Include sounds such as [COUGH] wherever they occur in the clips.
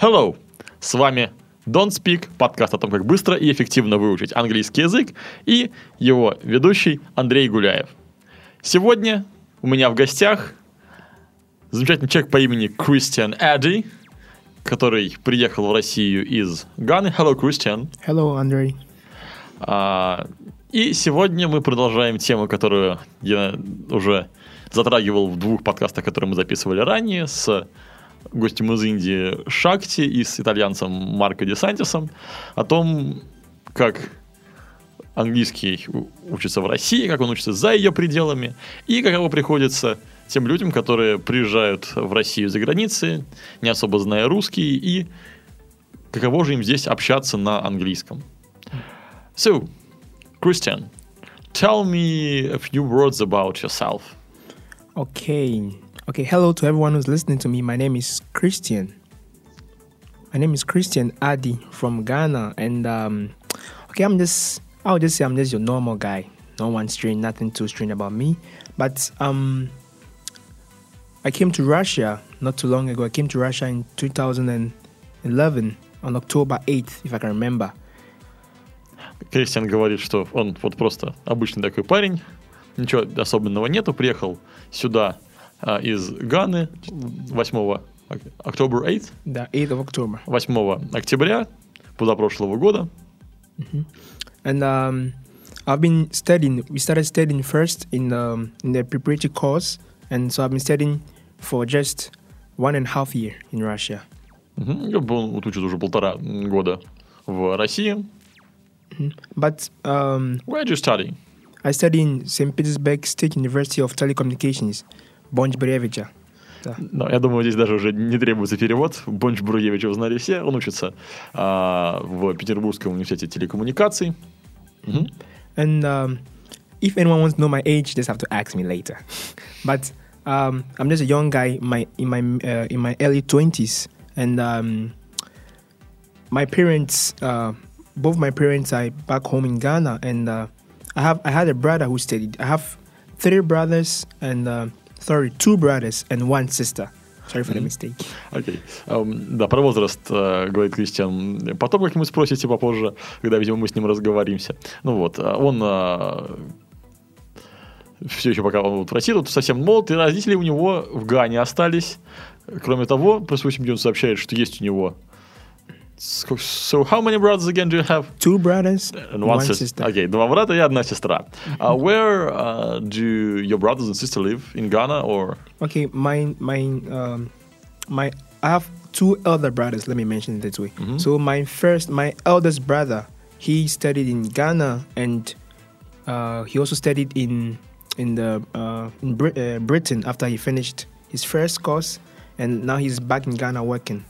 Hello! С вами Don't Speak, подкаст о том, как быстро и эффективно выучить английский язык, и его ведущий Андрей Гуляев. Сегодня у меня в гостях замечательный человек по имени Кристиан Эдди, который приехал в Россию из Ганы. Hello, Christian. Hello, Андрей. А, и сегодня мы продолжаем тему, которую я уже затрагивал в двух подкастах, которые мы записывали ранее, с гостем из Индии Шакти и с итальянцем Марко Десантисом о том, как английский учится в России, как он учится за ее пределами, и каково приходится тем людям, которые приезжают в Россию за границей, не особо зная русский, и каково же им здесь общаться на английском. So, Christian, tell me a few words about yourself. Okay. Okay. Hello to everyone who's listening to me. My name is Christian. My name is Christian Adi from Ghana. And, um, okay, I'm just, I'll just say I'm just your normal guy. No one strange, nothing too strange about me. But, um, I came to Russia not too long ago. I came to Russia in 2011 on October 8th, if I can remember. Кристиан говорит, что он вот просто обычный такой парень, ничего особенного нету, приехал сюда а, из Ганы 8 October 8? Да, 8 of October. 8 октября позапрошлого года. Mm-hmm. And um, I've been studying, we started studying first in, um, in the preparatory course, and so I've been studying for just one and a half year in Russia. Mm-hmm. Он вот учит уже полтора года в России. Mm-hmm. But um, where do you study? I study in St. Petersburg State University of Telecommunications, Бонч Буревича. Да. Но я думаю, здесь даже уже не требуется перевод. Бонч Бруевича узнали все. Он учится а, в Петербургском университете телекоммуникаций. Mm-hmm. And um, if anyone wants to know my age, just have to ask me later. [LAUGHS] But um, I'm just a young guy in my in my uh, in my early twenties, and um, my parents uh, both my parents are back home in Ghana, and uh, I have I had a brother who studied. I have three brothers and uh, sorry, two brothers and one sister. Sorry for the mistake. Окей. Okay. Um, да, про возраст uh, говорит Кристиан. Потом как-нибудь спросите попозже, когда, видимо, мы с ним разговоримся. Ну вот, он uh, все еще пока он вот в России, тут совсем молод, и родители у него в Гане остались. Кроме того, про свою семью он сообщает, что есть у него So how many brothers again do you have? Two brothers and one, one sister. sister. Okay, два брата и одна сестра. Uh, where uh, do your brothers and sister live? In Ghana or? Okay, my my um, my I have two elder brothers. Let me mention it this way. Mm-hmm. So my first, my eldest brother, he studied in Ghana and uh, he also studied in in the uh, in Brit- uh, Britain after he finished his first course, and now he's back in Ghana working.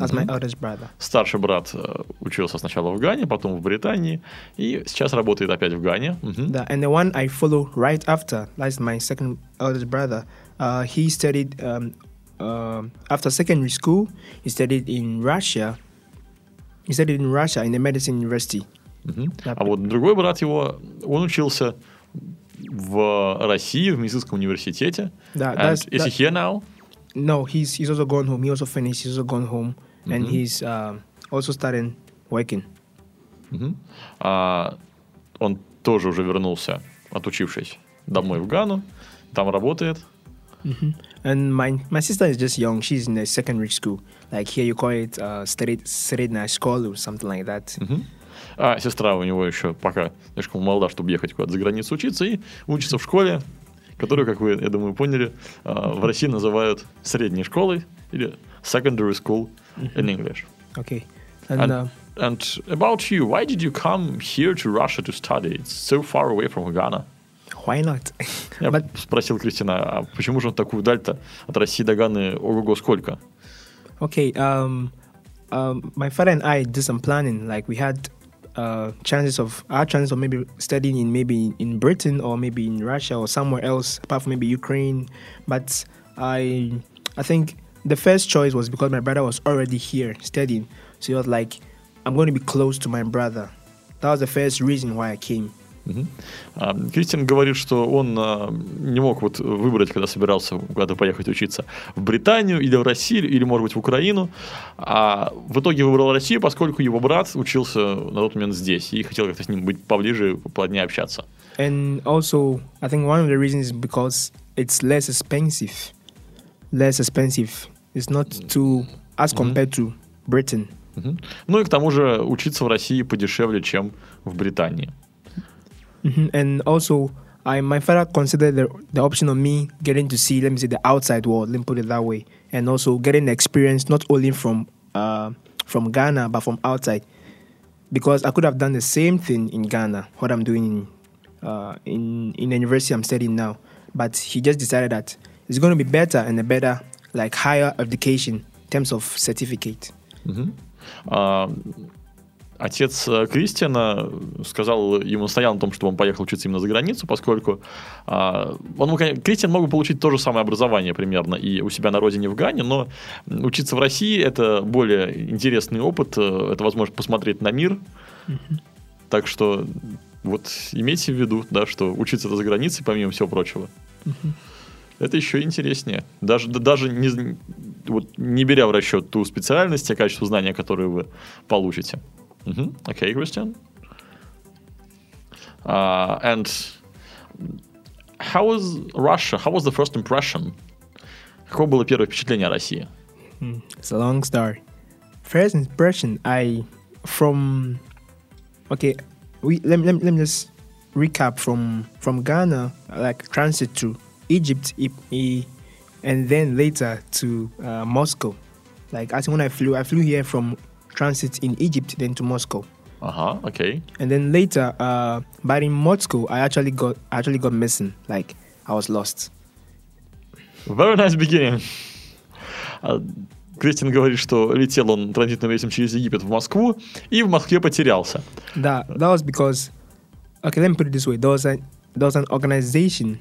As my eldest brother. Старший брат учился сначала в Гане, потом в Британии, и сейчас работает опять в Гане. Mm-hmm. Да, and the one I follow right after, that's my second eldest brother. Uh, he studied um, uh, after secondary school. He studied in Russia. He studied in Russia in the medicine university. Mm-hmm. А вот другой брат его, он учился в России в медицинском университете. Да, and is he here now? No, he's he's also gone home. He also finished. He's also gone home. Mm-hmm. and he's uh, also starting working. Mm-hmm. А, он тоже уже вернулся, отучившись домой в Гану, там работает. Mm-hmm. And my my sister is just young. She's in a secondary school. Like here you call it uh, средняя школа or something like that. Mm-hmm. А сестра у него еще пока слишком молода, чтобы ехать куда-то за границу учиться, и учится в школе, которую, как вы, я думаю, поняли, в России называют средней школой или secondary school mm-hmm. in English. Okay. And, and, uh, and, about you, why did you come here to Russia to study? It's so far away from Ghana. Why not? Я But... спросил Кристина, а почему же он такую даль-то от России до Ганы, ого-го, сколько? Okay, um, um, my father and I did some planning. Like we had uh, chances of our chances of maybe studying in maybe in Britain or maybe in Russia or somewhere else apart from maybe Ukraine. But I I think the first choice was because my brother was already here studying. So he was like, I'm going to be close to my brother. That was the first reason why I came. А, Кристиан говорит, что он а, не мог вот выбрать, когда собирался куда-то поехать учиться в Британию или в Россию, или, может быть, в Украину. А в итоге выбрал Россию, поскольку его брат учился на тот момент здесь и хотел как-то с ним быть поближе, плотнее общаться. And also, I think one of the reasons is because it's less expensive. Less expensive. It's not too as compared to Britain. Мгм. Ну и к тому же учиться в России подешевле, чем в Британии. Mhm. And also, I my father considered the, the option of me getting to see, let me say, the outside world. Let me put it that way, and also getting the experience not only from uh, from Ghana but from outside, because I could have done the same thing in Ghana, what I'm doing in uh, in in the university I'm studying now. But he just decided that it's going to be better and a better like higher education in terms of certificate. Мгм. А, Отец э, Кристиана сказал, ему настоял на том, чтобы он поехал учиться именно за границу, поскольку а, он, Кристиан мог бы получить то же самое образование примерно и у себя на родине в Гане, но учиться в России это более интересный опыт, э, это возможность посмотреть на мир. Так что вот имейте в виду, да, что учиться это за границей, помимо всего прочего, это еще интереснее. Даже, да- даже не, вот, не беря в расчет ту специальность, те качества знания, которые вы получите. Мгм. Окей, Кристиан. Uh, and how was Russia? How was the first impression? Какое было первое впечатление о России? Hmm, It's a long story. First impression, I from okay, we let me, let me just recap from from Ghana, like transit to Egypt, e- e- and then later to uh, Moscow. Like as when I flew, I flew here from transit in Egypt, then to Moscow, Ага, окей. and then later, uh, but in Moscow, I actually got actually got missing. Like I was lost. Very nice beginning. [LAUGHS] А, Кристин говорит, что летел он транзитным рейсом через Египет в Москву и в Москве потерялся. That that was because okay, let me put it this way. There was a there was an organization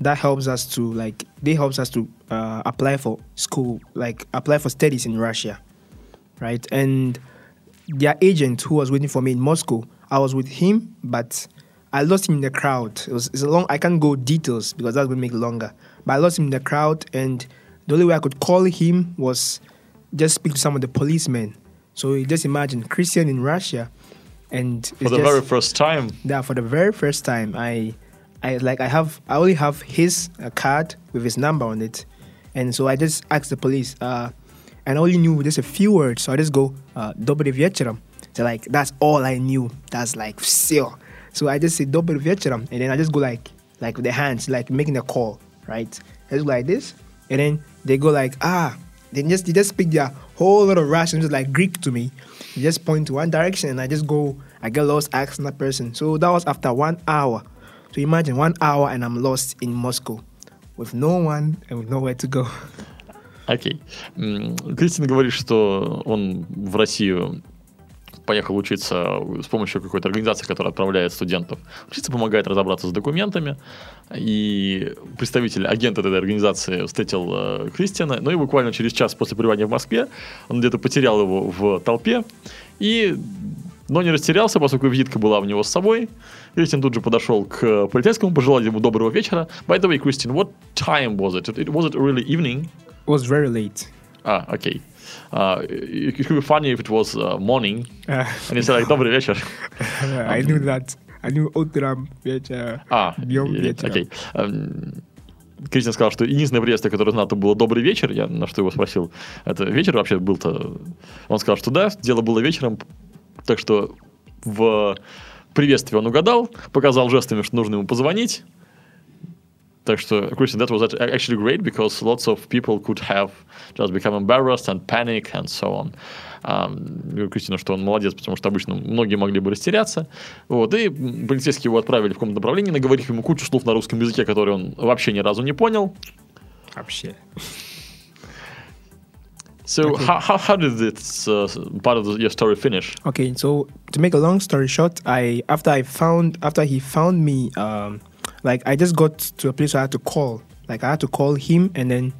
that helps us to like they helps us to uh, apply for school, like apply for studies in Russia, right? And their agent who was waiting for me in Moscow, I was with him, but I lost him in the crowd. It was it's a long. I can't go details because that's gonna make it longer. But I lost him in the crowd, and the only way I could call him was just speak to some of the policemen. So you just imagine Christian in Russia, and For the just, very first time. that for the very first time I I like I have I only have his uh, card with his number on it, and so I just asked the police. Uh, and I only knew just a few words, so I just go double uh, So like that's all I knew. That's like seal. So I just say double and then I just go like like with the hands, like making a call, right? I just go like this, and then they go like ah. They just they just speak their whole lot of Russian, just like Greek to me. They just point to one direction, and I just go. I get lost, asking that person. So that was after one hour so imagine one hour and I'm lost in Moscow with no one and with nowhere to go Окей. М, Кристин говорит, что он в Россию поехал учиться с помощью какой-то организации, которая отправляет студентов. Учиться помогает разобраться с документами. И представитель, агент этой организации встретил э, Кристиана. Ну и буквально через час после пребывания в Москве он где-то потерял его в толпе. И но не растерялся, поскольку визитка была у него с собой. Кристин тут же подошел к полицейскому, пожелал ему доброго вечера. By the way, Christian, what time was it? it was it really evening? it was very late Ah, okay. Uh, it it could be funny if it was uh, morning, Uh, and he said like, добрый вечер. [LAUGHS] I knew that I knew утром вечер А, днем вечером окей. Эм, Кристин сказал, что единственное приветствие, которое знал, это было «добрый вечер». Я на что его спросил, это вечер вообще был-то? Он сказал, что да, дело было вечером, так что в приветствии он угадал, показал жестами, что нужно ему позвонить. Так что, Christian, that was act- actually great because lots of people could have just become embarrassed and panic and so on. Um, говорю Кристину, что он молодец, потому что обычно многие могли бы растеряться. Вот, и полицейские его отправили в каком-то направлении, наговорив ему кучу слов на русском языке, которые он вообще ни разу не понял. вообще So Okay. how, how, how did this uh, part of the, your story finish? Okay, so to make a long story short, I after I found after he found me, um, like I just got to a place where I had to call. Like I had to call him, and then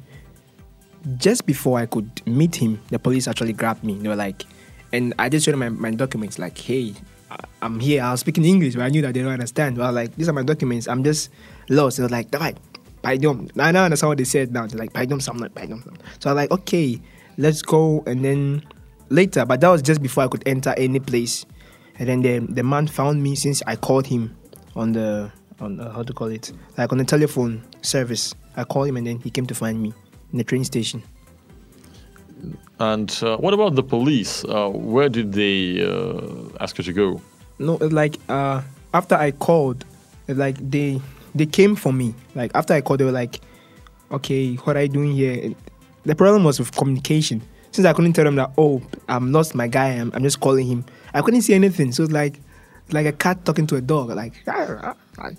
just before I could meet him, the police actually grabbed me. They were like, and I just showed my, my documents. Like, hey, I- I'm here. I was speaking English, but I knew that they don't understand. Well, like these are my documents. I'm just lost. They were like, right, pardon. I now understand what they said now. They're like, pardon, so I'm pardon. So I'm like, okay, let's go. And then later, but that was just before I could enter any place. And then the the man found me since I called him on the on uh, how to call it like on the telephone service. I called him and then he came to find me in the train station. And uh, what about the police? Uh, where did they uh, ask you to go? No, it's like uh after I called, like they they came for me. Like after I called, they were like, "Okay, what are you doing here?" The problem was with communication. Since I couldn't tell them that, "Oh, I'm lost my guy. I'm, I'm just calling him," I couldn't see anything. So it's like like a cat talking to a dog. Like ah, ah, ah,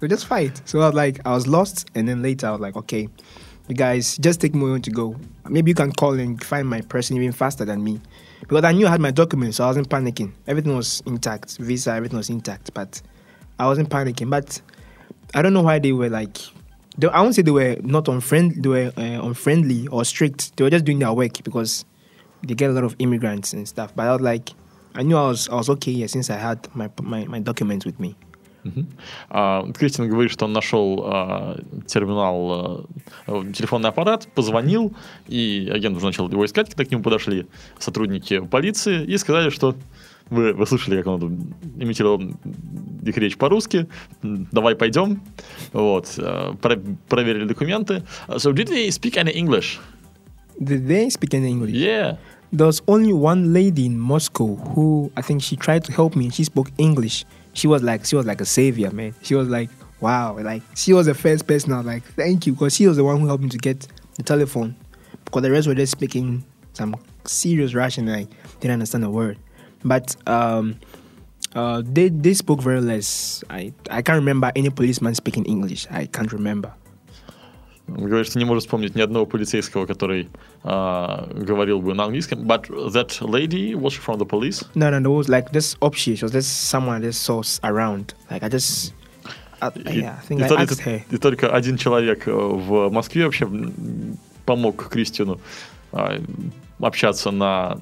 we just fight. So I was like, I was lost, and then later I was like, "Okay, you guys just take me to go. Maybe you can call and find my person even faster than me." Because I knew I had my documents, so I wasn't panicking. Everything was intact, visa, everything was intact, but I wasn't panicking. But I don't know why they were like. They, I won't say they were not unfriendly. They were uh, unfriendly or strict. They were just doing their work because they get a lot of immigrants and stuff. But I was like, I knew I was I was okay here since I had my my, my documents with me. А, Кристин говорит, что он нашел а, терминал, а, телефонный аппарат, позвонил, и агент уже начал его искать, когда к нему подошли сотрудники полиции и сказали, что вы, вы слышали, как он тут имитировал их речь по-русски, м, давай пойдем. Вот, а, про- проверили документы. So did they speak any English? Did they speak any English? Yeah. There was only one lady in Moscow who I think she tried to help me. She spoke English. She was like she was like a savior, man. She was like, wow, like she was the first person. I was like, thank you, because she was the one who helped me to get the telephone. Because the rest were just speaking some serious Russian, and I didn't understand a word. But um, uh, they they spoke very less. I I can't remember any policeman speaking English. I can't remember. Он говорит, что не может вспомнить ни одного полицейского, который а, говорил бы на английском. But that lady, was she from the police? No, no, there was like this общий. She was just someone I just saw s- around. Like I just, I, И, yeah, I think и I то- и asked то- her. и только один человек э, в Москве вообще м, помог Кристину а, общаться на м, на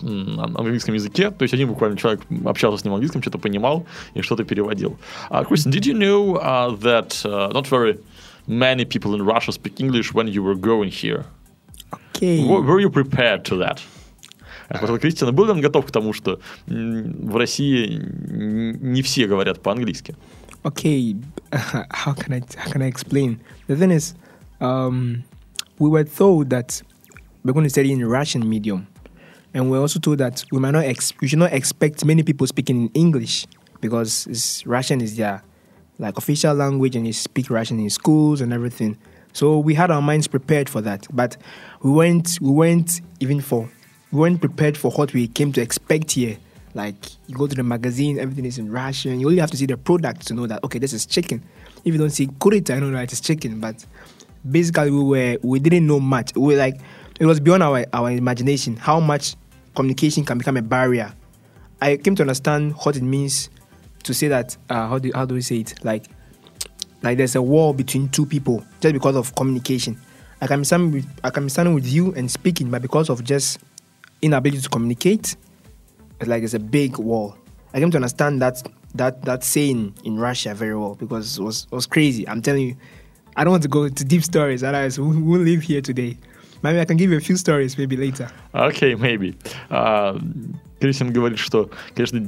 английском языке, то есть один буквально человек общался с ним английском, что-то понимал и что-то переводил. Uh, did you know uh, that uh, not very many people in Russia speak English when you were going here? Okay. Were, were you prepared to that? Я спросил Кристина, был ли он готов к тому, что в России не все говорят по-английски? Okay. how can I how can I explain? The thing is, um, we were told that we're going to study in Russian medium, and we're also told that we might not ex- we should not expect many people speaking in English because Russian is their like official language, and they speak Russian in schools and everything. So we had our minds prepared for that, but we weren't we weren't even for we weren't prepared for what we came to expect here. Like you go to the magazine, everything is in Russian. You only have to see the product to know that okay, this is chicken. If you don't see kurita, I don't know that it's chicken. But basically, we were we didn't know much. We were like it was beyond our our imagination how much communication can become a barrier. I came to understand what it means to say that. Uh, how do how do we say it? Like like there's a wall between two people just because of communication. I can be standing with, I can be standing with you and speaking, but because of just inability to communicate, it's like it's a big wall. I came to understand that that that saying in Russia very well because it was it was crazy. I'm telling you, I don't want to go into deep stories, otherwise we won't live here today. Maybe I can give you a few stories maybe later. Окей, maybe. А, Кристин говорит, что, конечно,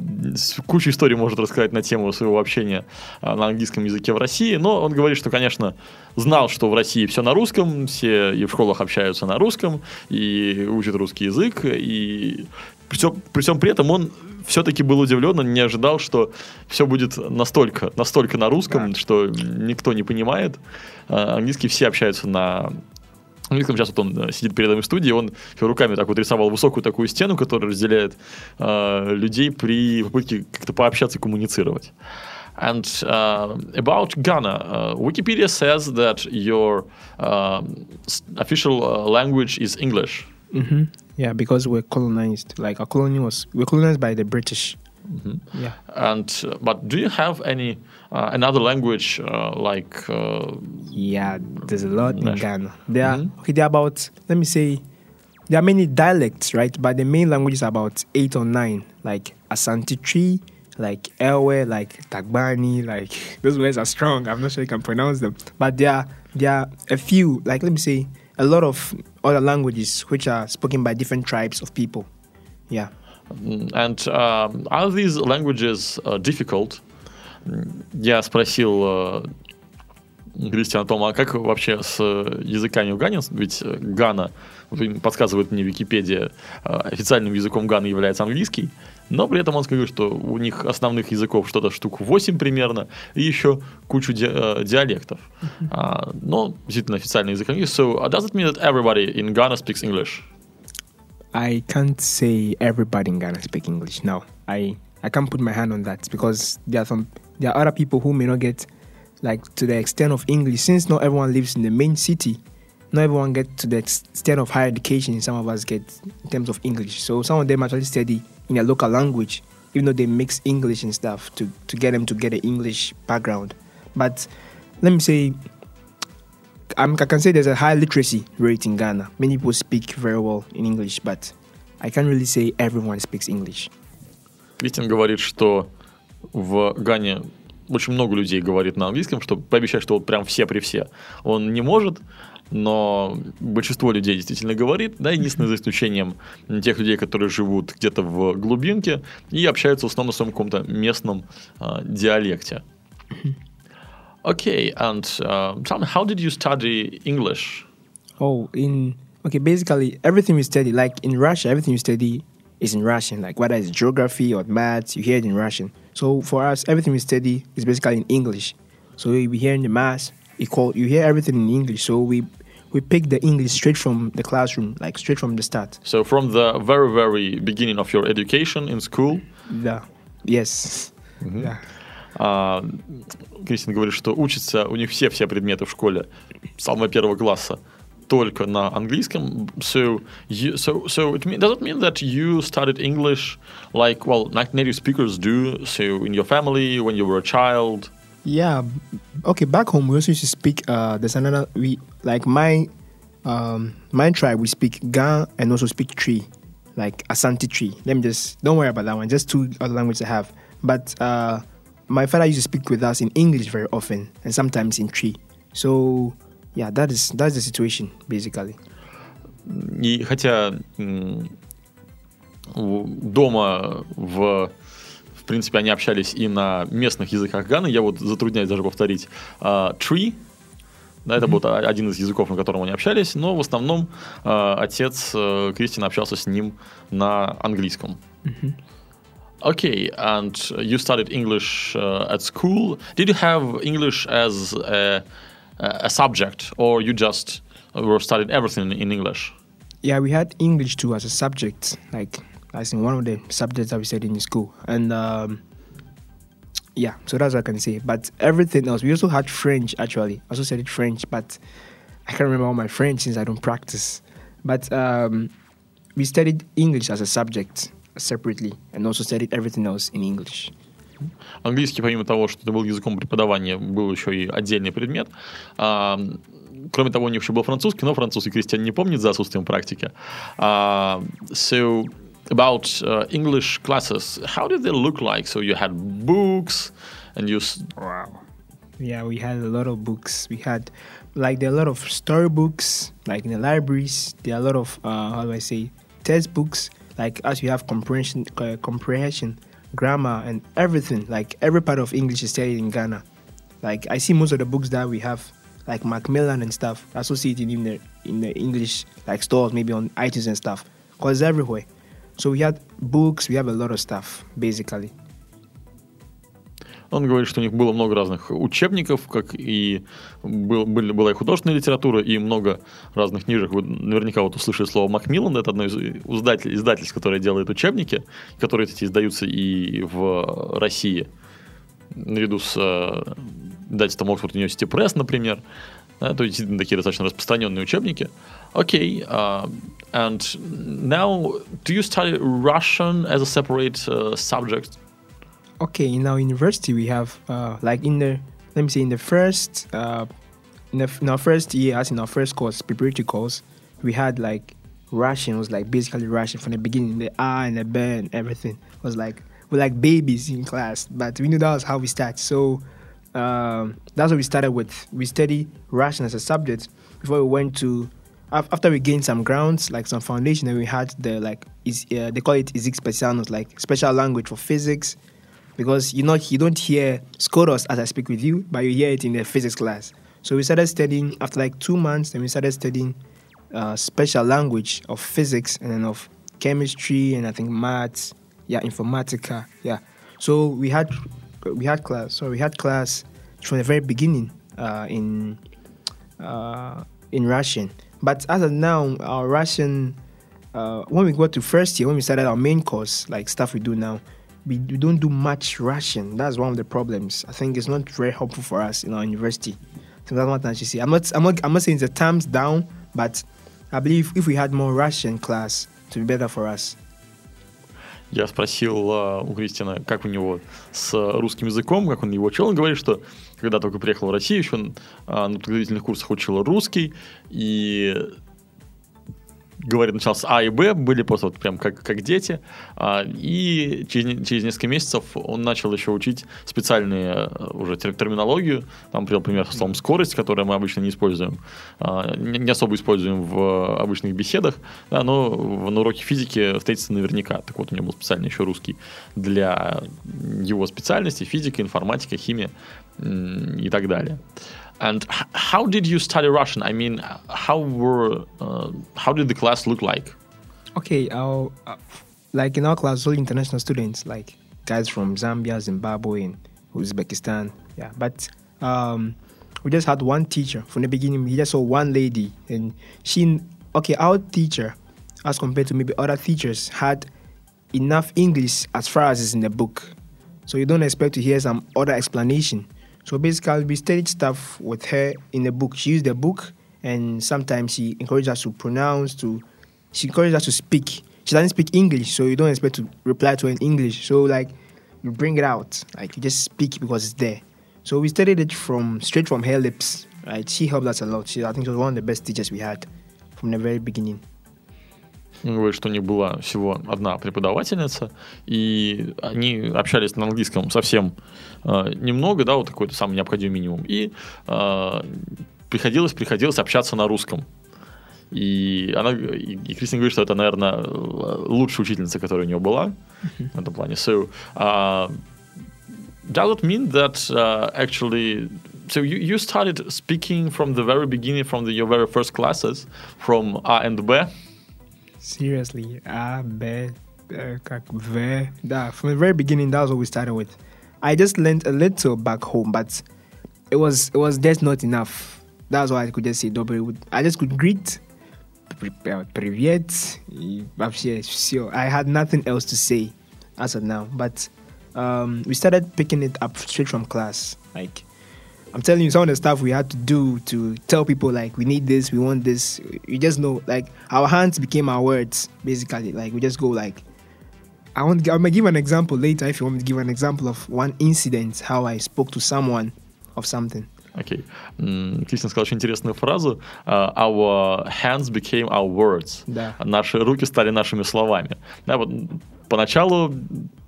кучу историй может рассказать на тему своего общения а, на английском языке в России, но он говорит, что, конечно, знал, что в России все на русском, все и в школах общаются на русском, и учат русский язык, и при всем, при всем при этом он все-таки был удивлен, он не ожидал, что все будет настолько, настолько на русском, что никто не понимает. А, Английский все общаются на английском сейчас вот он э, сидит передо мной в студии, он руками так вот рисовал высокую такую стену, которая разделяет э, людей при попытке как-то пообщаться и коммуницировать. And uh, about Ghana, uh, Wikipedia says that your um, s- official uh, language is English. hmm Yeah, because we're colonized. Like our colony was, we're colonized by the British. Yeah. And uh, but do you have any uh, another language uh, like uh, Yeah, there's a lot in Ghana. There are Mhm. okay. There are about let me say, there are many dialects, right? But the main language is about eight or nine, like Asante Tree, like Elwe, like Tagbani, like [LAUGHS] those words are strong. I'm not sure you can pronounce them, but there are there are a few, like let me say, a lot of other languages which are spoken by different tribes of people. Yeah. Mm, And um, are these languages uh, difficult? Я спросил э, Кристиана Тома, а как вообще с э, языками в Гане? Ведь э, Гана, подсказывает мне Википедия, официальным языком Ганы является английский, но при этом он говорит, что у них основных языков что-то штук 8 примерно, и еще кучу ди- диалектов. А, но действительно официальный язык английский. So, uh, does it mean that everybody in Ghana speaks English? I can't say everybody in Ghana speak English. No, I I can't put my hand on that because there are some there are other people who may not get like to the extent of English since not everyone lives in the main city. Not everyone get to the extent of higher education. Some of us get in terms of English. So some of them actually study in their local language, even though they mix English and stuff to to get them to get an English background. But let me say I'm, I can say there's a high literacy rate in Ghana. Many people speak very well in English, but I can't really say everyone speaks English. Кристин говорит, что в Гане очень много людей говорит на английском, чтобы пообещать, что вот прям все при все. Он не может, но большинство людей действительно говорит, да, единственное за исключением тех людей, которые живут где-то в глубинке и общаются в основном на своем каком-то местном а, диалекте. Okay, and uh, tell me, how did you study English? Oh, in okay, basically everything we study, like in Russia, everything you study is in Russian. Like whether it's geography or maths, you hear it in Russian. So for us, everything we study is basically in English. So we hear in the maths, you call you hear everything in English. So we we pick the English straight from the classroom, like straight from the start. So from the very, very beginning of your education in school, Yeah. Yes. Yeah. А, Кристин говорит, что учатся у них все все предметы в школе с самого первого класса только на английском. So, you, so, so it mean, does it mean that you studied English like well, like native speakers do? So in your family when you were a child. Yeah. Okay. Back home, we also used to speak. Uh, there's another. We like my um, my tribe. We speak Ga and also speak Tree, like Asante Tree. Let me just don't worry about that one. Just two other languages I have. But uh, my father used to speak with us in English very often, and sometimes in Tree. So yeah, that is that's the situation basically. И хотя дома в в принципе они общались и на местных языках Ганы, я вот затрудняюсь даже повторить а, tree, да, это был а- один из языков, на котором они общались, но в основном а, отец э, Кристина общался с ним на английском. Okay, and you studied English uh, at school. Did you have English as a, a subject, or you just were studied everything in English? Yeah, we had English too as a subject, like as in one of the subjects that we studied in school. And um, yeah, so that's what I can say. But everything else, we also had French actually. I also studied French, but I can't remember all my French since I don't practice. But um, we studied English as a subject separately and also studied everything else in English. Английский, помимо того, что это был языком преподавания, был еще и отдельный предмет. А, кроме того, у них еще был французский, но французский Кристиан не помнит за отсутствием практики. А, so, about uh, English classes, how did they look like? So you had books and you... Wow. Yeah, we had a lot of books. We had, like, there are a lot of storybooks, like in the libraries. There are a lot of, uh, how do I say, textbooks. Like, as you have comprehension, uh, comprehension, grammar, and everything. Like, every part of English is studied in Ghana. Like, I see most of the books that we have, like Macmillan and stuff, associated in the in the English like stores, maybe on iTunes and stuff, cause everywhere. So we had books. We have a lot of stuff, basically. Он говорит, что у них было много разных учебников, как и был, были, была и художественная литература, и много разных книжек. Вы наверняка вот услышали слово Макмиллан, это одно из издатель, издательств, которое делает учебники, которые эти издаются и в России, наряду с э, издательством Oxford University Press, например. Да, то есть такие достаточно распространенные учебники. Окей. а, And now, do you study Russian as a separate uh, subject? Okay, in our university we have uh, like in the let me say in the first uh, in, the, in our first year, as in our first course, preparatory course, we had like was like basically Russian from the beginning, the R and the B and everything was like we're like babies in class, but we knew that was how we start. So um, that's what we started with. We studied Russian as a subject before we went to after we gained some grounds, like some foundation, and we had the like is uh, they call it Isik like special language for physics, because you know you don't hear Skoros as I speak with you, but you hear it in the physics class. So we started studying after like two months, then we started studying uh, special language of physics and then of chemistry and I think maths, yeah, informatica, yeah. So we had we had class. So we had class from the very beginning uh, in uh, in Russian. But as of now, our Russian, uh, when we got to first year, when we started our main course, like stuff we do now, we, we don't do much Russian. That's one of the problems. I think it's not very helpful for us in our university. So that's what I should say. I'm not, I'm not, I'm not saying a thumbs down, but I believe if we had more Russian class, it would be better for us. Я спросил uh, у Кристина, как у него с русским языком, как он его учил. Он говорит, что когда только приехал в Россию, еще он uh, на подготовительных курсах учил русский, и говорит, начал с А и Б, были просто вот прям как, как дети. А, и через, через несколько месяцев он начал еще учить специальные э, уже терминологию. Там привел пример с словом скорость, которое мы обычно не используем, а, не особо используем в обычных беседах, да, но на уроке физики встретится наверняка. Так вот, у него был специальный еще русский для его специальности, физика, информатика, химия и так далее. And how did you study Russian? I mean, how were uh, how did the class look like? Okay, uh, like in our class, all international students, like guys from Zambia, Zimbabwe, and Uzbekistan. Yeah, but um, we just had one teacher from the beginning. We just saw one lady, and she. Okay, our teacher, as compared to maybe other teachers, had enough English as far as is in the book. So you don't expect to hear some other explanation. So basically, we studied stuff with her in the book. She used the book, and sometimes she encouraged us to pronounce, to she encouraged us to speak. She doesn't speak English, so you don't expect to reply to her in English. So like, you bring it out, like you just speak because it's there. So we studied it from straight from her lips. Right, she helped us a lot. She, I think, she was one of the best teachers we had from the very beginning. Он говорит, что у них была всего одна преподавательница, и они общались на английском совсем э, немного, да, вот какой-то самый необходимый минимум. И э, приходилось, приходилось общаться на русском. И она, и, и Кристина говорит, что это, наверное, лучшая учительница, которая у нее была в этом плане. So, uh, does it mean that uh, actually so you, you started speaking from the very beginning, from the, your very first classes, from A and B? Seriously, A, B, как V. That, from the very beginning, that was what we started with. I just learned a little back home, but it was it was just not enough. That's why I could just say double. I just could greet, uh, privet, eh, I had nothing else to say as of now. But um, we started picking it up straight from class. Like I'm telling you, some of the stuff we had to do to tell people like we need this, we want this. You just know, like our hands became our words basically. Like we just go like I want. I'm gonna give an example later. If you want me to give an example of one incident, how I spoke to someone of something. Окей. Okay. Кристин сказал очень интересную фразу. Uh, our hands became our words. Да. Наши руки стали нашими словами. Да, вот поначалу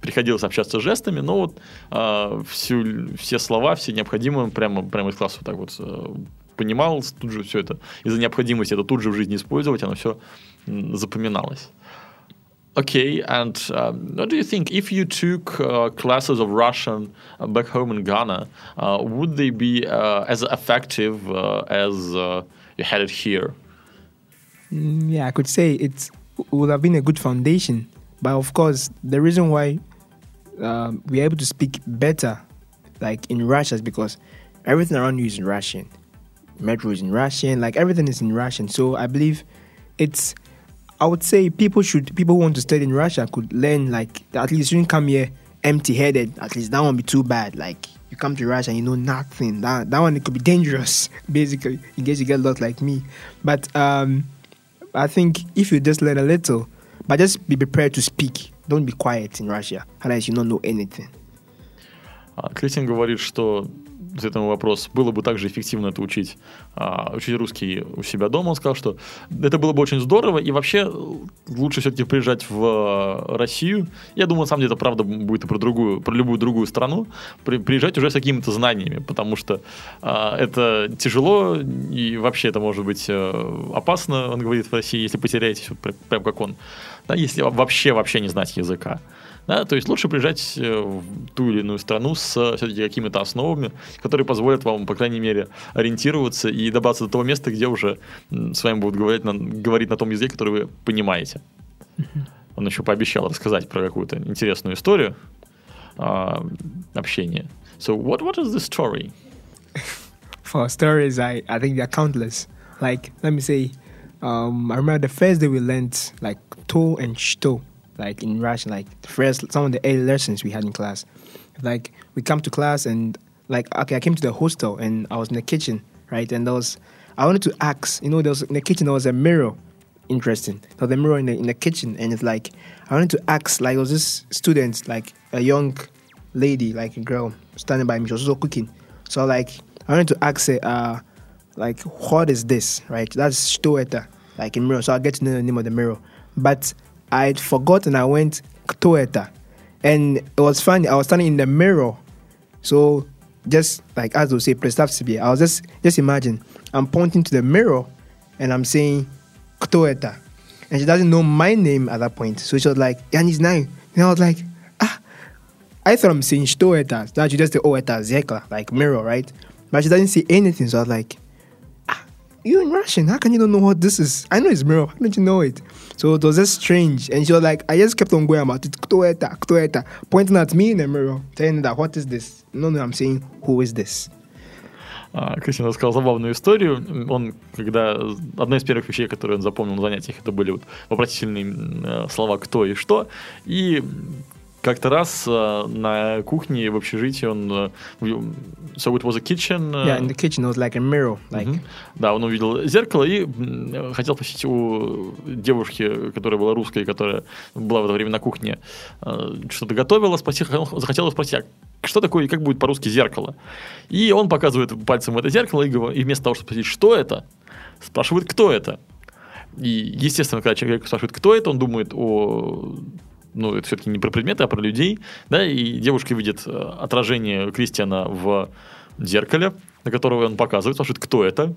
приходилось общаться жестами, но вот э, всю, все слова, все необходимые прямо, прямо из класса вот так вот э, понимал, тут же все это, из-за необходимости это тут же в жизни использовать, оно все запоминалось. Okay, and um, what do you think if you took uh, classes of Russian uh, back home in Ghana, uh, would they be uh, as effective uh, as uh, you had it here? Mm, yeah, I could say it would have been a good foundation but of course, the reason why um, we're able to speak better, like in Russia, is because everything around you is in Russian. Metro is in Russian, like everything is in Russian. So I believe it's. I would say people should people who want to study in Russia could learn like at least you shouldn't come here empty-headed. At least that won't be too bad. Like you come to Russia and you know nothing. That that one it could be dangerous, [LAUGHS] basically, in case you get lost like me. But um, I think if you just learn a little, but just be prepared to speak. Don't be quiet in Russia, unless you don't know anything. А, Кристин говорит, что с этому вопрос, было бы также эффективно это учить, а, учить русский у себя дома. Он сказал, что это было бы очень здорово, и вообще лучше все-таки приезжать в а, Россию. Я думаю, на самом деле, это правда будет и про другую, про любую другую страну, при, приезжать уже с какими-то знаниями, потому что а, это тяжело, и вообще это может быть а, опасно, он говорит, в России, если потеряетесь, прям как он, да, если вообще, вообще не знать языка. Да, то есть лучше приезжать э, в ту или иную страну с все-таки какими-то основами, которые позволят вам, по крайней мере, ориентироваться и добраться до того места, где уже с вами будут говорить на, говорить на том языке, который вы понимаете. Он еще пообещал рассказать про какую-то интересную историю а, общения. So, what, what is the story? For stories, I, I think they're countless. Like, let me say, um, I remember the first day we learned like to and shto. Like in Russian, like the first some of the early lessons we had in class. Like we come to class and like okay, I came to the hostel and I was in the kitchen, right? And there was I wanted to ask, you know, there was in the kitchen there was a mirror. Interesting. There a mirror in the in the kitchen and it's like I wanted to ask like was this student, like a young lady, like a girl, standing by me. She was also cooking. So like I wanted to ask her, uh, like what is this? Right? That's stoeta, like in mirror. So I get to know the name of the mirror. But I'd forgotten I went Toyota. And it was funny, I was standing in the mirror. So just like as they say, be. I was just just imagine I'm pointing to the mirror and I'm saying Toyota. And she doesn't know my name at that point. So she was like, Yanni's name. And I was like, ah, I thought I'm saying Stoeta. That you just say Oeta, Zekla, like mirror, right? But she doesn't say anything. So I was like, you in Russian. How can you don't know what this is? I know it's mirror. How don't you know it? So it was just strange. And she was like, I just kept on going about it, pointing at me in the mirror, telling that, what is this? No, no, I'm saying, who is this? Кристина рассказал забавную историю. Он, когда одна из первых вещей, которые он запомнил на занятиях, это были вот вопросительные слова «кто» и «что». И как-то раз э, на кухне в общежитии он... Э, so it was a kitchen... Э, yeah, in the kitchen it was like a mirror. Like. Uh-huh. Да, он увидел зеркало и хотел спросить у девушки, которая была русской, которая была в это время на кухне, э, что-то готовила, спросил, захотел спросить, а что такое и как будет по-русски зеркало? И он показывает пальцем это зеркало и, и вместо того, чтобы спросить, что это, спрашивает, кто это. И, естественно, когда человек спрашивает, кто это, он думает о ну, это все-таки не про предметы, а про людей, да, и девушка видит э, отражение Кристиана в зеркале, на которого он показывает, спрашивает, кто это.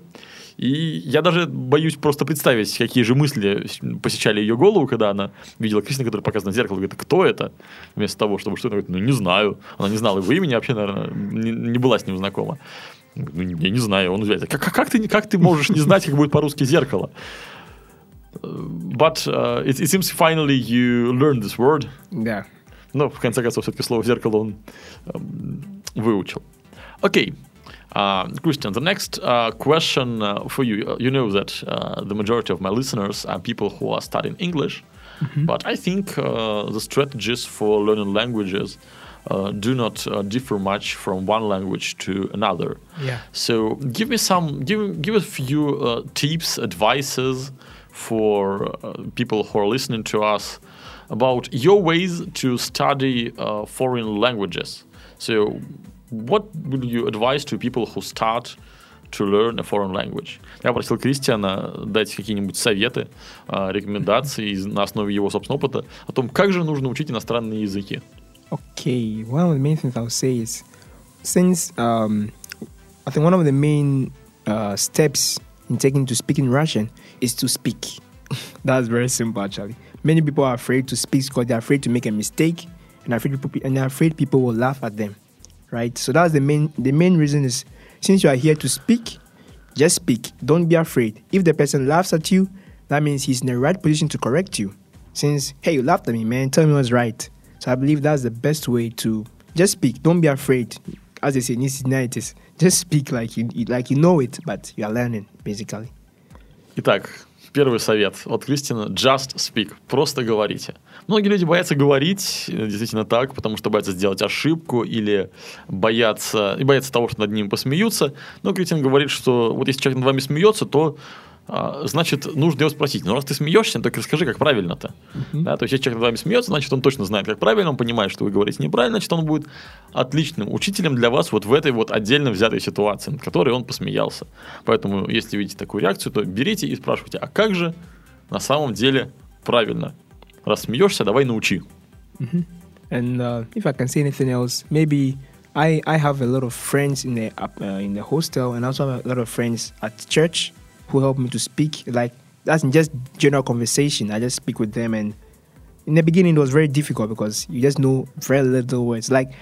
И я даже боюсь просто представить, какие же мысли посещали ее голову, когда она видела Кристина, который показан на зеркало, говорит, кто это? Вместо того, чтобы что-то говорить, ну, не знаю. Она не знала его имени, вообще, наверное, не, не была с ним знакома. Ну, я не знаю, он как, как, ты, как ты можешь не знать, как будет по-русски зеркало? but uh, it, it seems finally you learned this word. Да. Но в конце концов все-таки слово зеркало он um, выучил. Okay. Uh, Christian, the next uh, question uh, for you. You know that uh, the majority of my listeners are people who are studying English, mm-hmm. but I think uh, the strategies for learning languages uh, do not differ much from one language to another. Yeah. So give me some, give give a few tips, advices for uh, people who are listening to us about your ways to study uh, foreign languages. So, what would you advise to people who start to learn a foreign language? Я просил Кристиана дать какие-нибудь советы, рекомендации на основе его собственного опыта о том, как же нужно учить иностранные языки. Okay, one of the main things I would say is since um, I think one of the main uh, steps in taking to speaking Russian is to speak. [LAUGHS] That's very simple, actually. Many people are afraid to speak because they're afraid to make a mistake, and afraid people and they're afraid people will laugh at them, right? So that's the main the main reason is since you are here to speak, just speak. Don't be afraid. If the person laughs at you, that means he's in the right position to correct you. Since hey, you laughed at me, man, tell me what's right. So I believe that's the best way to just speak. Don't be afraid. As they say, just speak like you like you know it, but you are learning basically. Итак, первый совет от Кристина – just speak, просто говорите. Многие люди боятся говорить, действительно так, потому что боятся сделать ошибку или боятся, и боятся того, что над ним посмеются. Но Кристин говорит, что вот если человек над вами смеется, то значит, нужно его спросить. Ну, раз ты смеешься, так расскажи, как правильно-то. Да, то есть, если человек над вами смеется, значит, он точно знает, как правильно, он понимает, что вы говорите неправильно, значит, он будет отличным учителем для вас вот в этой вот отдельно взятой ситуации, над которой он посмеялся. Поэтому, если видите такую реакцию, то берите и спрашивайте, а как же на самом деле правильно? Раз смеешься, давай научи. And uh, if I can say anything else, maybe I, I have a lot of friends in the uh, in the hostel, and also have a lot of friends at church who help me to speak. Like that's just general conversation. I just speak with them, and in the beginning it was very difficult because you just know very little words. Like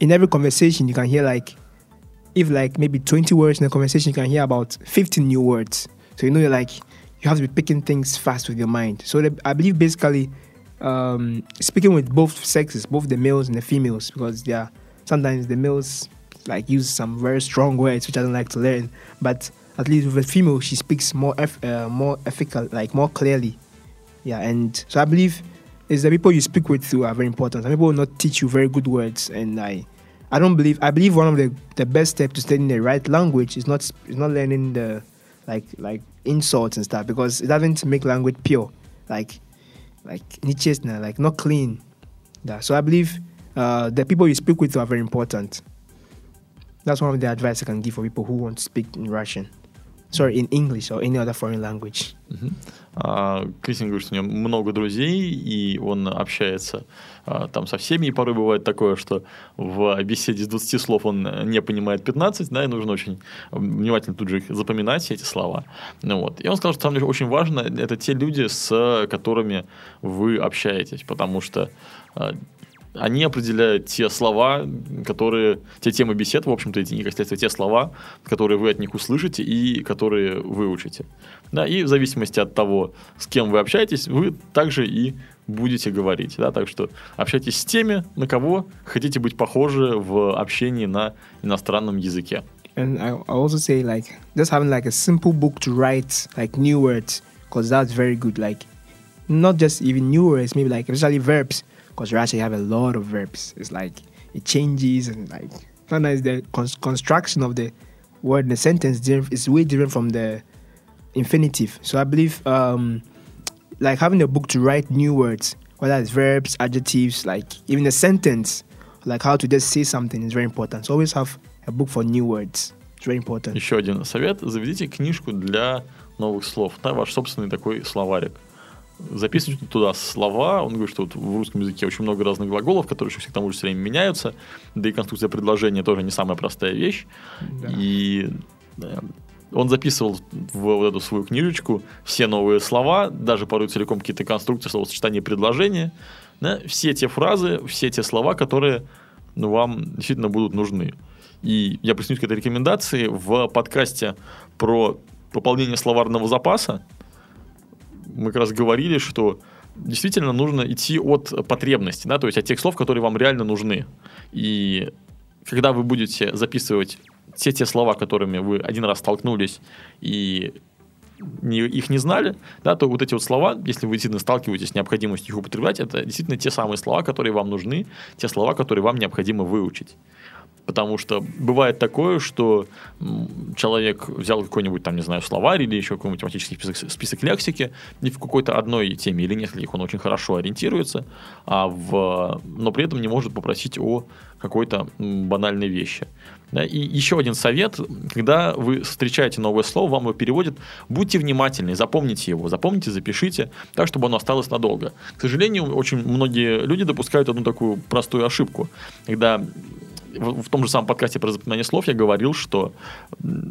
in every conversation, you can hear like if like maybe 20 words in a conversation, you can hear about 15 new words. So you know you're like you have to be picking things fast with your mind. So the, I believe basically um, speaking with both sexes, both the males and the females, because they are sometimes the males like use some very strong words which I don't like to learn, but at least with a female she speaks more uh, more efficacious, like more clearly. Yeah, and so I believe is the people you speak with who are very important. Some people will not teach you very good words, and I, I don't believe. I believe one of the, the best steps to studying the right language is not is not learning the like like insults and stuff because it doesn't make language pure. Like like niches now, like not clean. Yeah. So I believe uh, the people you speak with are very important. That's one of the advice I can give for people who want to speak in Russian. Sorry, in English or any other foreign language. А, Кристин говорит, что у него много друзей, и он общается а, там со всеми, и порой бывает такое, что в беседе с 20 слов он не понимает 15, да, и нужно очень внимательно тут же их запоминать, эти слова. Ну, вот. И он сказал, что самое очень важно, это те люди, с которыми вы общаетесь, потому что а, они определяют те слова, которые, те темы бесед, в общем-то, эти непосредственно те слова, которые вы от них услышите и которые выучите. Да, и в зависимости от того, с кем вы общаетесь, вы также и будете говорить. Да, так что общайтесь с теми, на кого хотите быть похожи в общении на иностранном языке. And I, also say like just having like a simple book to write like new words because that's very good. Like not just even new words, maybe like especially verbs because you actually have a lot of verbs. It's like it changes and like sometimes the con- construction of the word in the sentence diff- is way different from the infinitive. So I believe um, like having a book to write new words, whether it's verbs, adjectives, like even a sentence, like how to just say something is very important. So always have a book for new words. It's very important. Еще один совет. Заведите книжку для новых слов. Да, ваш собственный такой словарик. Записывайте туда слова. Он говорит, что вот в русском языке очень много разных глаголов, которые еще к тому же все время меняются. Да и конструкция предложения тоже не самая простая вещь. Да. И он записывал в вот эту свою книжечку все новые слова, даже порой целиком какие-то конструкции, словосочетания, предложения. Да, все те фразы, все те слова, которые ну, вам действительно будут нужны. И я присоединюсь к этой рекомендации в подкасте про пополнение словарного запаса. Мы как раз говорили, что действительно нужно идти от потребности, да, то есть от тех слов, которые вам реально нужны. И когда вы будете записывать все те слова, которыми вы один раз столкнулись и не, их не знали, да, то вот эти вот слова, если вы действительно сталкиваетесь с необходимостью их употреблять, это действительно те самые слова, которые вам нужны, те слова, которые вам необходимо выучить. Потому что бывает такое, что человек взял какой-нибудь там, не знаю, словарь или еще какой-нибудь тематический список, список лексики, и в какой-то одной теме или нескольких он очень хорошо ориентируется, а в, но при этом не может попросить о какой-то банальной вещи. Да, И еще один совет, когда вы встречаете новое слово, вам его переводят, будьте внимательны, запомните его, запомните, запишите, так, чтобы оно осталось надолго. К сожалению, очень многие люди допускают одну такую простую ошибку, когда в том же самом подкасте про запоминание слов я говорил, что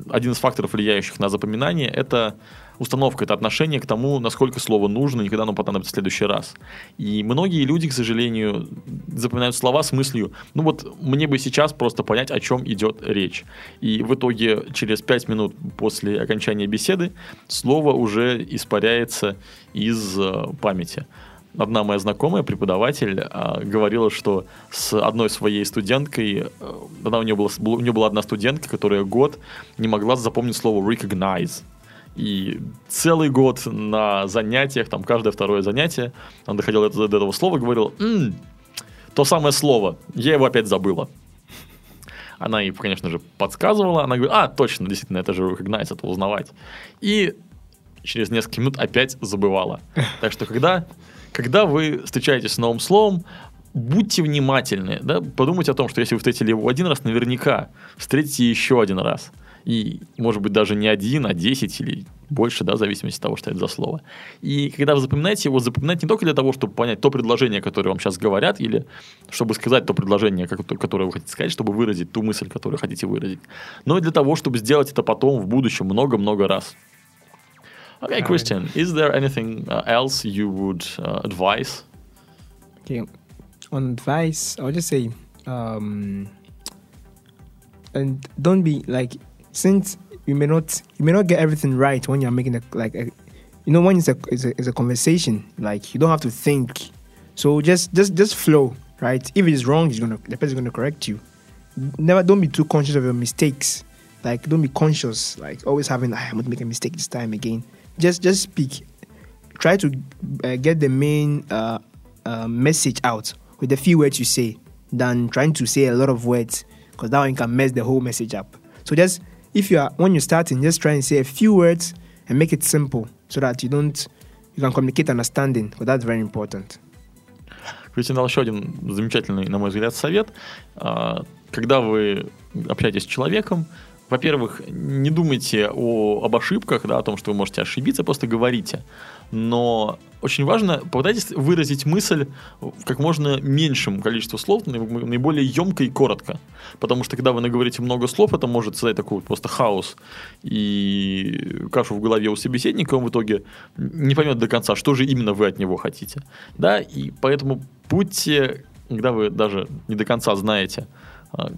один из факторов, влияющих на запоминание, это установка, это отношение к тому, насколько слово нужно и когда оно понадобится в следующий раз. И многие люди, к сожалению, запоминают слова с мыслью, ну вот мне бы сейчас просто понять, о чем идет речь. И в итоге через 5 минут после окончания беседы слово уже испаряется из э, памяти одна моя знакомая, преподаватель, а, говорила, что с одной своей студенткой, э, она, у, нее была, у нее была одна студентка, которая год не могла запомнить слово recognize. И целый год на занятиях, там каждое второе занятие, она доходила до, до этого слова говорила, «М, то самое слово, я его опять забыла. Она ей, конечно же, подсказывала, она говорит, а, точно, действительно, это же recognize, это узнавать. И через несколько минут опять забывала. Так что когда, когда вы встречаетесь с новым словом, будьте внимательны, да, подумайте о том, что если вы встретили его один раз, наверняка встретите еще один раз. И, может быть, даже не один, а десять или больше, да, в зависимости от того, что это за слово. И когда вы запоминаете его, запоминайте не только для того, чтобы понять то предложение, которое вам сейчас говорят, или чтобы сказать то предложение, которое вы хотите сказать, чтобы выразить ту мысль, которую хотите выразить, но и для того, чтобы сделать это потом в будущем много-много раз. Okay, Christian, is there anything uh, else you would uh, advise? Okay, on advice, I would just say, um, and don't be like, since you may not, you may not get everything right when you're making a like, a, you know, when it's a, it's a it's a conversation, like you don't have to think. So just just just flow, right? If it is wrong, he's gonna the person's gonna correct you. Never don't be too conscious of your mistakes. Like don't be conscious, like always having I'm to make a mistake this time again just just speak. Try to uh, get the main uh, uh, message out with the few words you say than trying to say a lot of words because that one can mess the whole message up. So just if you are when you're starting, just try and say a few words and make it simple so that you don't you can communicate understanding. Because that's very important. Кристина дал еще один замечательный, на мой взгляд, совет. Когда вы общаетесь с человеком, во-первых, не думайте о, об ошибках, да, о том, что вы можете ошибиться, просто говорите. Но очень важно, попытайтесь выразить мысль в как можно меньшем количестве слов, наиболее емко и коротко. Потому что когда вы наговорите много слов, это может создать такой вот просто хаос и кашу в голове у собеседника, он в итоге не поймет до конца, что же именно вы от него хотите. Да, и поэтому будьте, когда вы даже не до конца знаете, а,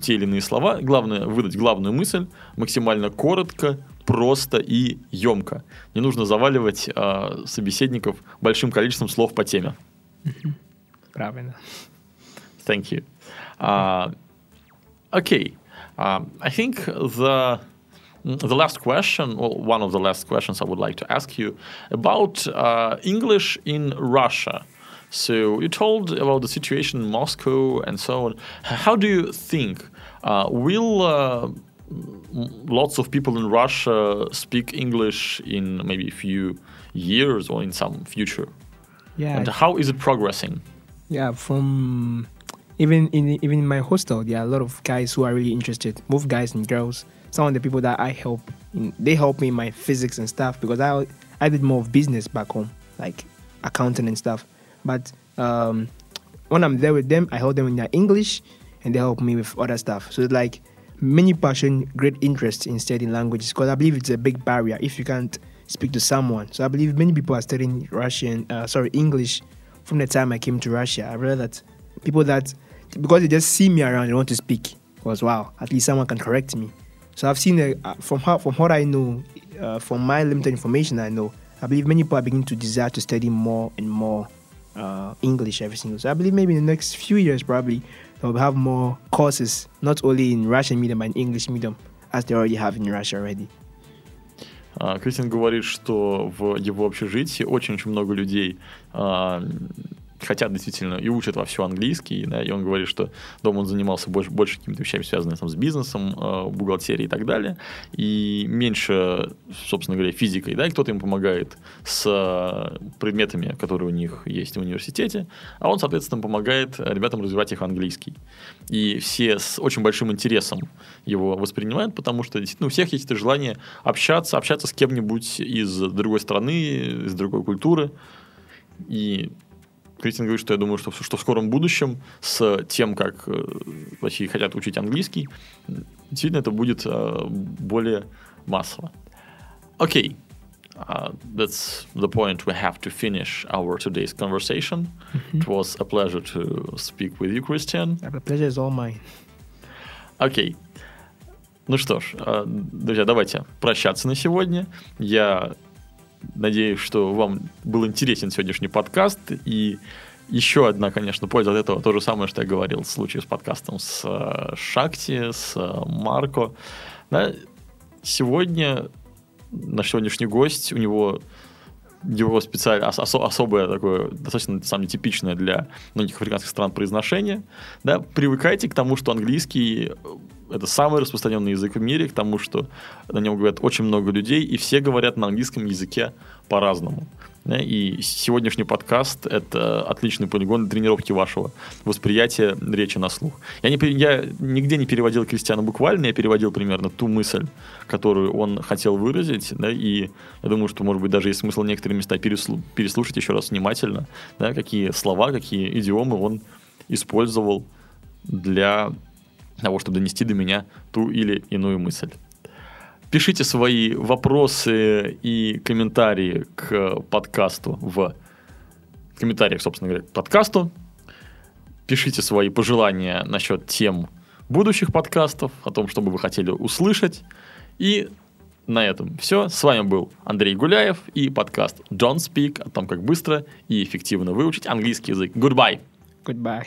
те или иные слова. Главное выдать главную мысль максимально коротко, просто и емко. Не нужно заваливать э, собеседников большим количеством слов по теме. Правильно. Thank you. Uh, okay. Uh, I think the the last question, well, one of the last questions I would like to ask you about uh, English in Russia. So you told about the situation in Moscow and so on. How do you think uh, will uh, lots of people in Russia speak English in maybe a few years or in some future? Yeah. And how is it progressing? Yeah, from even in even in my hostel, there are a lot of guys who are really interested, both guys and girls. Some of the people that I help, they help me in my physics and stuff because I I did more of business back home, like accounting and stuff. But um, when I'm there with them, I help them in their English, and they help me with other stuff. So it's like many passion, great interest in studying languages because I believe it's a big barrier if you can't speak to someone. So I believe many people are studying Russian, uh, sorry, English from the time I came to Russia. I realized that people that because they just see me around, they want to speak. Because wow, at least someone can correct me. So I've seen uh, from how, from what I know, uh, from my limited information I know, I believe many people are beginning to desire to study more and more uh, English every single. So I believe maybe in the next few years, probably they'll have more courses, not only in Russian medium but in English medium, as they already have in Russia already. Кристин говорит, что в его общежитии очень-очень много людей хотят действительно и учат во все английский, да, и он говорит, что дома он занимался больше, больше какими-то вещами, связанными там, с бизнесом, э, бухгалтерией и так далее, и меньше, собственно говоря, физикой, да, и кто-то им помогает с предметами, которые у них есть в университете, а он, соответственно, помогает ребятам развивать их английский. И все с очень большим интересом его воспринимают, потому что действительно у всех есть это желание общаться, общаться с кем-нибудь из другой страны, из другой культуры, и Кристин говорит, что я думаю, что, что в скором будущем с тем, как России хотят учить английский, действительно это будет более массово. Окей. Okay. Uh, that's the point we have to finish our today's conversation. Mm-hmm. It was a pleasure to speak with you, Christian. The pleasure is all mine. Окей. Okay. Ну что ж, друзья, давайте прощаться на сегодня. Я Надеюсь, что вам был интересен сегодняшний подкаст. И еще одна, конечно, польза от этого то же самое, что я говорил в случае с подкастом с э, Шакти, с э, Марко. Да, сегодня наш сегодняшний гость, у него его специально ос, особое такое, достаточно, на самом деле, типичное для многих африканских стран произношение. Да, привыкайте к тому, что английский это самый распространенный язык в мире, к тому, что на нем говорят очень много людей, и все говорят на английском языке по-разному. И сегодняшний подкаст – это отличный полигон для тренировки вашего восприятия речи на слух. Я, не, я нигде не переводил Кристиана буквально, я переводил примерно ту мысль, которую он хотел выразить, да, и я думаю, что, может быть, даже есть смысл некоторые места переслу, переслушать еще раз внимательно, да, какие слова, какие идиомы он использовал для того, чтобы донести до меня ту или иную мысль. Пишите свои вопросы и комментарии к подкасту в комментариях, собственно говоря, к подкасту. Пишите свои пожелания насчет тем будущих подкастов, о том, что бы вы хотели услышать. И на этом все. С вами был Андрей Гуляев и подкаст Don't Speak о том, как быстро и эффективно выучить английский язык. Goodbye. Goodbye.